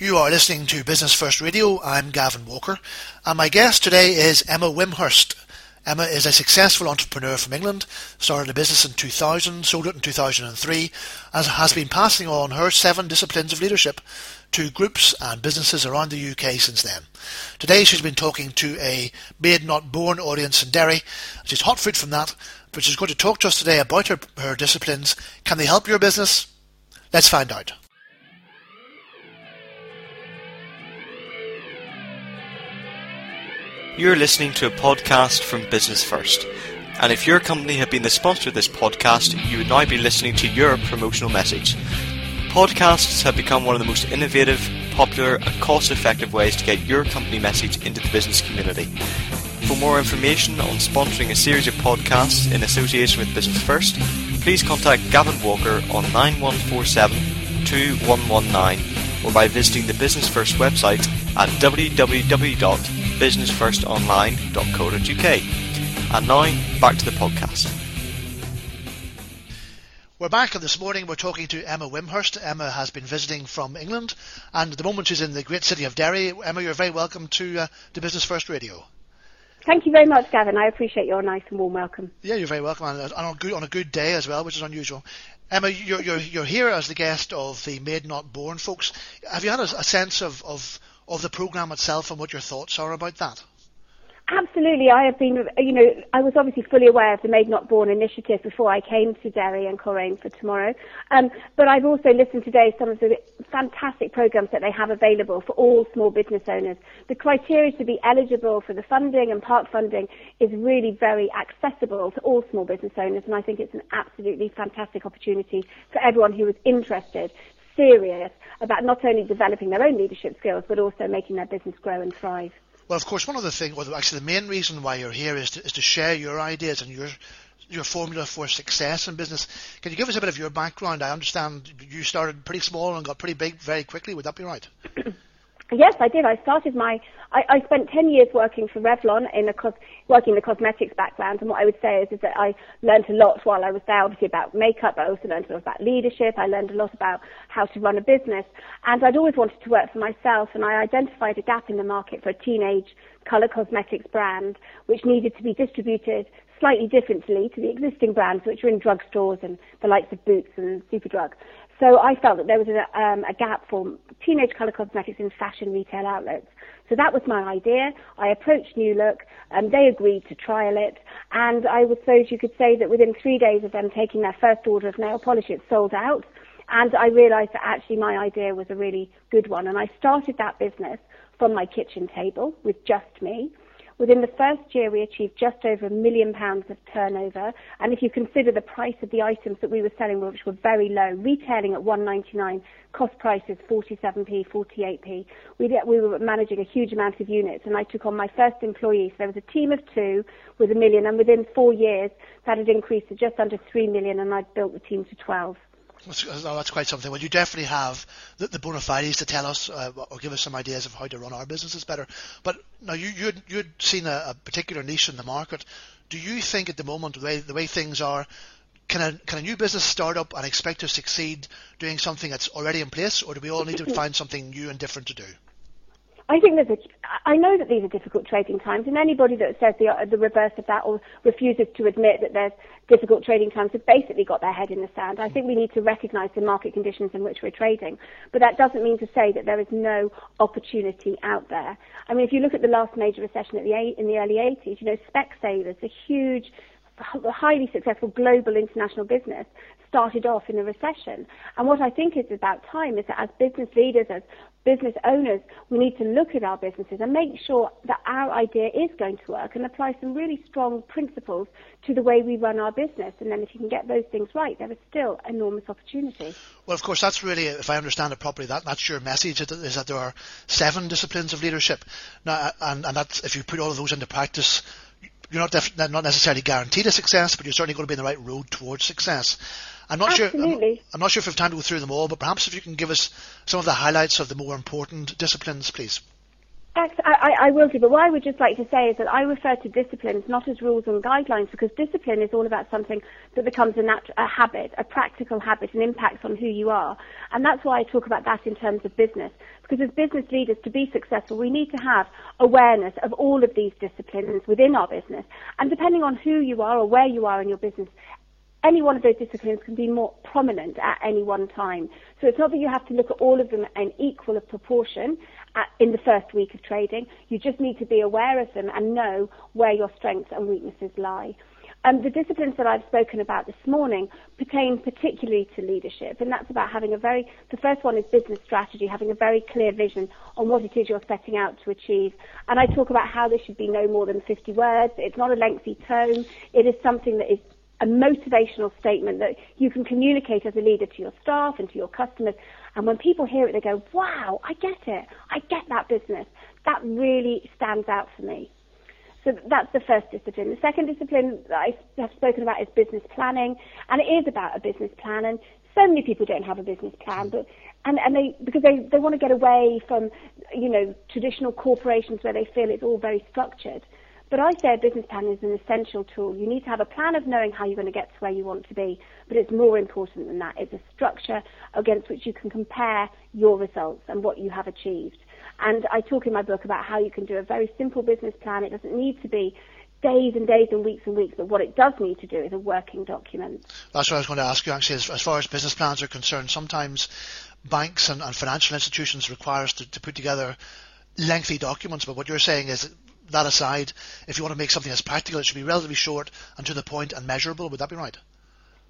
You are listening to Business First Radio. I'm Gavin Walker, and my guest today is Emma Wimhurst. Emma is a successful entrepreneur from England, started a business in 2000, sold it in 2003, and has been passing on her seven disciplines of leadership to groups and businesses around the UK since then. Today she's been talking to a Made Not Born audience in Derry. She's hot fruit from that, but she's going to talk to us today about her, her disciplines. Can they help your business? Let's find out. You're listening to a podcast from Business First. And if your company had been the sponsor of this podcast, you would now be listening to your promotional message. Podcasts have become one of the most innovative, popular, and cost effective ways to get your company message into the business community. For more information on sponsoring a series of podcasts in association with Business First, please contact Gavin Walker on 9147 2119 or by visiting the Business First website at www businessfirstonline.co.uk. And now, back to the podcast. We're back, and this morning we're talking to Emma Wimhurst. Emma has been visiting from England, and at the moment she's in the great city of Derry. Emma, you're very welcome to uh, to Business First Radio. Thank you very much, Gavin. I appreciate your nice and warm welcome. Yeah, you're very welcome, and on a good on a good day as well, which is unusual. Emma, you're you're, you're here as the guest of the Made Not Born folks. Have you had a, a sense of, of of the programme itself and what your thoughts are about that. Absolutely. I have been, you know, I was obviously fully aware of the Made Not Born initiative before I came to Derry and Coleraine for tomorrow. Um, but I've also listened today to some of the fantastic programs that they have available for all small business owners. The criteria to be eligible for the funding and part funding is really very accessible to all small business owners. And I think it's an absolutely fantastic opportunity for everyone who is interested serious about not only developing their own leadership skills, but also making their business grow and thrive. Well, of course, one of the things, well, actually, the main reason why you're here is to, is to share your ideas and your your formula for success in business. Can you give us a bit of your background? I understand you started pretty small and got pretty big very quickly. Would that be right? Yes, I did. I started my. I, I spent ten years working for Revlon in a cos, working in the cosmetics background, and what I would say is, is that I learned a lot while I was there. Obviously about makeup, but I also learned a lot about leadership. I learned a lot about how to run a business, and I'd always wanted to work for myself. And I identified a gap in the market for a teenage color cosmetics brand, which needed to be distributed slightly differently to the existing brands, which were in drugstores and the likes of Boots and Superdrug. So I felt that there was a, um, a gap for teenage colour cosmetics in fashion retail outlets. So that was my idea. I approached New Look, and they agreed to trial it. And I would suppose you could say that within three days of them taking their first order of nail polish, it sold out. And I realised that actually my idea was a really good one. And I started that business from my kitchen table with just me. Within the first year, we achieved just over a million pounds of turnover. And if you consider the price of the items that we were selling, which were very low, retailing at 1.99, cost prices 47p, 48p. We, we were managing a huge amount of units, and I took on my first employee. So there was a team of two with a million, and within four years, that had increased to just under three million, and I'd built the team to 12. That's, that's quite something. Well, you definitely have the, the bona fides to tell us uh, or give us some ideas of how to run our businesses better. But now you you'd, you'd seen a, a, particular niche in the market. Do you think at the moment the way the way things are, can a can a new business start up and expect to succeed doing something that's already in place, or do we all need to find something new and different to do? I think there's a, I know that these are difficult trading times, and anybody that says the, the reverse of that or refuses to admit that there's difficult trading times have basically got their head in the sand. I think we need to recognise the market conditions in which we're trading, but that doesn't mean to say that there is no opportunity out there. I mean, if you look at the last major recession at the, in the early 80s, you know, Specsavers, a huge highly successful global international business started off in a recession. And what I think is about time is that as business leaders, as business owners, we need to look at our businesses and make sure that our idea is going to work and apply some really strong principles to the way we run our business. And then if you can get those things right, there is still enormous opportunity. Well, of course, that's really, if I understand it properly, that, that's your message is that there are seven disciplines of leadership. Now, uh, and, and that's, if you put all of those into practice, you're not, def- not necessarily guaranteed a success, but you're certainly going to be in the right road towards success. I'm not Absolutely. sure. I'm, I'm, not sure if we have time to go through them all, but perhaps if you can give us some of the highlights of the more important disciplines, please. I, I, will do, but what I would just like to say is that I refer to disciplines not as rules and guidelines because discipline is all about something that becomes a, nat- a habit, a practical habit, and impacts on who you are. And that's why I talk about that in terms of business Because as business leaders, to be successful, we need to have awareness of all of these disciplines within our business. And depending on who you are or where you are in your business, any one of those disciplines can be more prominent at any one time. So it's not that you have to look at all of them in equal proportion at, in the first week of trading. You just need to be aware of them and know where your strengths and weaknesses lie. Um, the disciplines that I've spoken about this morning pertain particularly to leadership, and that's about having a very, the first one is business strategy, having a very clear vision on what it is you're setting out to achieve. And I talk about how this should be no more than 50 words. It's not a lengthy tome. It is something that is a motivational statement that you can communicate as a leader to your staff and to your customers. And when people hear it, they go, wow, I get it. I get that business. That really stands out for me. So that's the first discipline. The second discipline that I have spoken about is business planning, and it is about a business plan. And so many people don't have a business plan, but and, and they because they, they want to get away from you know traditional corporations where they feel it's all very structured. But I say a business plan is an essential tool. You need to have a plan of knowing how you're going to get to where you want to be, but it's more important than that. It's a structure against which you can compare your results and what you have achieved. And I talk in my book about how you can do a very simple business plan. It doesn't need to be days and days and weeks and weeks, but what it does need to do is a working document. That's what I was going to ask you actually, as, as far as business plans are concerned, sometimes banks and, and financial institutions require us to, to, put together lengthy documents, but what you're saying is that aside, if you want to make something as practical, it should be relatively short and to the point and measurable. Would that be right?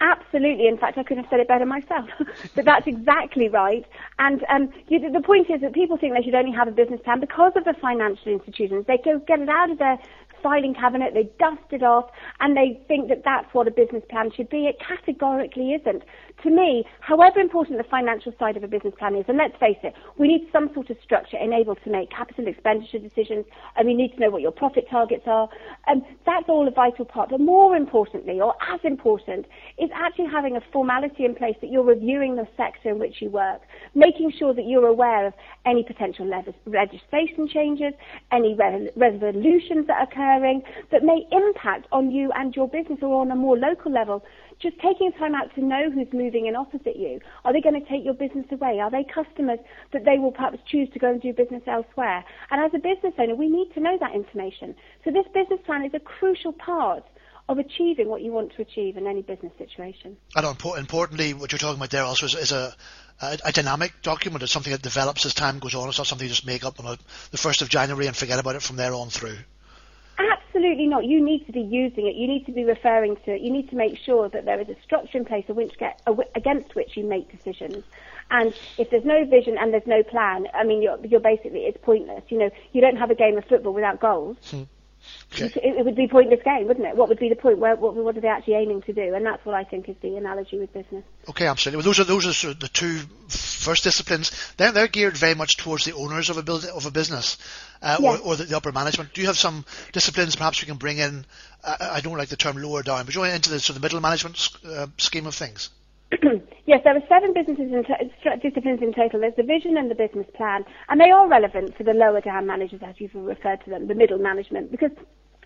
Absolutely. In fact, I couldn't have said it better myself. but that's exactly right. And um, you, the point is that people think they should only have a business plan because of the financial institutions. They go get it out of their filing cabinet, they dust it off, and they think that that's what a business plan should be. It categorically isn't. To me, however important the financial side of a business plan is, and let's face it, we need some sort of structure enabled to make capital expenditure decisions, and we need to know what your profit targets are. And that's all a vital part. But more importantly, or as important, is actually having a formality in place that you're reviewing the sector in which you work, making sure that you're aware of any potential legislation changes, any re- resolutions that are occurring that may impact on you and your business or on a more local level. Just taking time out to know who's moving in opposite you. Are they going to take your business away? Are they customers that they will perhaps choose to go and do business elsewhere? And as a business owner, we need to know that information. So this business plan is a crucial part of achieving what you want to achieve in any business situation. And importantly, what you're talking about there also is, is a, a, a, dynamic document. It's something that develops as time goes on. It's not something you just make up on a, the 1st of January and forget about it from there on through. Absolutely not. You need to be using it. You need to be referring to it. You need to make sure that there is a structure in place which get, against which you make decisions. And if there's no vision and there's no plan, I mean, you're, you're basically, it's pointless. You know, you don't have a game of football without goals. Hmm. Okay. It, would be pointless game, wouldn't it? What would be the point? Where, what, what, are they actually aiming to do? And that's what I think is the analogy with business. Okay, absolutely. Well, those are those are the two first disciplines. They're they're geared very much towards the owners of a build, of a business, uh, yes. or, or the, the, upper management. Do you have some disciplines perhaps we can bring in? Uh, I don't like the term lower down, but you into the sort of middle management uh, scheme of things. yes, there are seven businesses in t- disciplines in total. There's the vision and the business plan, and they are relevant for the lower down managers, as you've referred to them, the middle management, because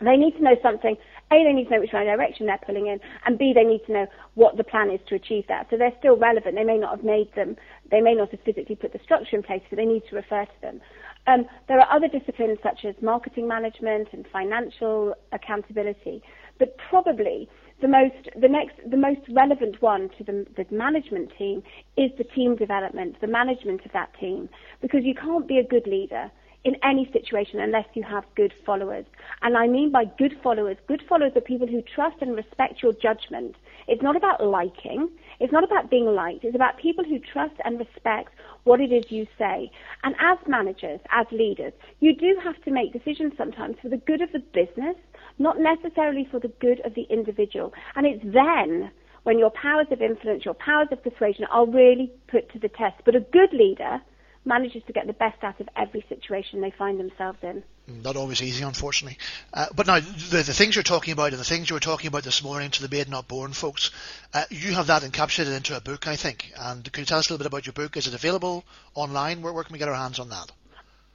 they need to know something. A, they need to know which direction they're pulling in, and B, they need to know what the plan is to achieve that. So they're still relevant. They may not have made them, they may not have physically put the structure in place, but they need to refer to them. Um, there are other disciplines such as marketing management and financial accountability, but probably the most, the next, the most relevant one to the, the management team is the team development, the management of that team, because you can't be a good leader in any situation unless you have good followers. And I mean by good followers, good followers are people who trust and respect your judgment. It's not about liking. It's not about being liked. It's about people who trust and respect what it is you say. And as managers, as leaders, you do have to make decisions sometimes for the good of the business, not necessarily for the good of the individual. And it's then when your powers of influence, your powers of persuasion are really put to the test. But a good leader manages to get the best out of every situation they find themselves in. Not always easy, unfortunately. Uh, but now, the, the things you're talking about and the things you were talking about this morning to the Made Not Born folks, uh, you have that encapsulated into a book, I think. And can you tell us a little bit about your book? Is it available online? Where, where can we get our hands on that?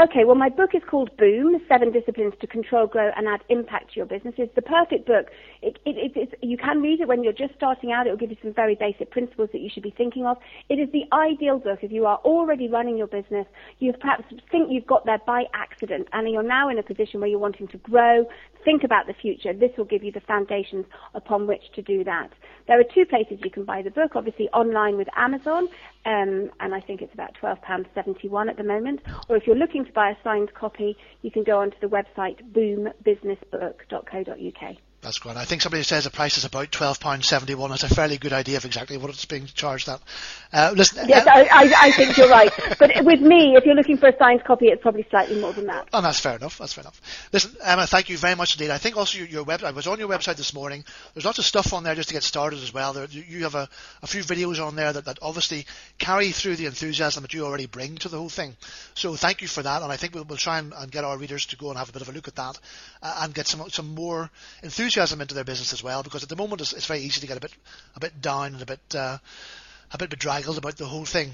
Okay, well, my book is called Boom: Seven Disciplines to Control, Grow, and Add Impact to Your Business. It's the perfect book. It, it, it, you can read it when you're just starting out. It will give you some very basic principles that you should be thinking of. It is the ideal book if you are already running your business. You perhaps think you've got there by accident, and you're now in a position where you're wanting to grow, think about the future. This will give you the foundations upon which to do that. There are two places you can buy the book. Obviously, online with Amazon, um, and I think it's about £12.71 at the moment. Or if you're looking to buy a signed copy, you can go onto the website boombusinessbook.co.uk. That's great. I think somebody says the price is about twelve pound seventy one. It's a fairly good idea of exactly what it's being charged at. Uh, listen, yes, uh, I, I, think you're right. But with me, if you're looking for a signed copy, it's probably slightly more than that. Oh, that's fair enough. That's fair enough. Listen, Emma, thank you very much indeed. I think also your, your web. I was on your website this morning. There's lots of stuff on there just to get started as well. There, you have a, a few videos on there that, that obviously carry through the enthusiasm that you already bring to the whole thing. So thank you for that. And I think we'll, we'll try and, and, get our readers to go and have a bit of a look at that uh, and get some some more enthusiasm into their business as well, because at the moment it's, it's very easy to get a bit a bit down and a bit uh, a bit bedraggled about the whole thing.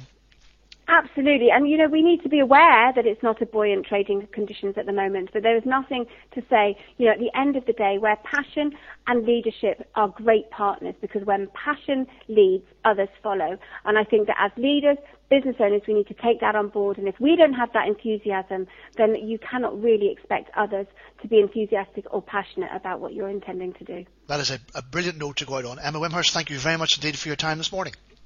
Absolutely, and you know we need to be aware that it's not a buoyant trading conditions at the moment. But there is nothing to say, you know, at the end of the day, where passion and leadership are great partners, because when passion leads, others follow. And I think that as leaders, business owners, we need to take that on board. And if we don't have that enthusiasm, then you cannot really expect others to be enthusiastic or passionate about what you're intending to do. That is a, a brilliant note to go out on. Emma Wimhurst, thank you very much indeed for your time this morning.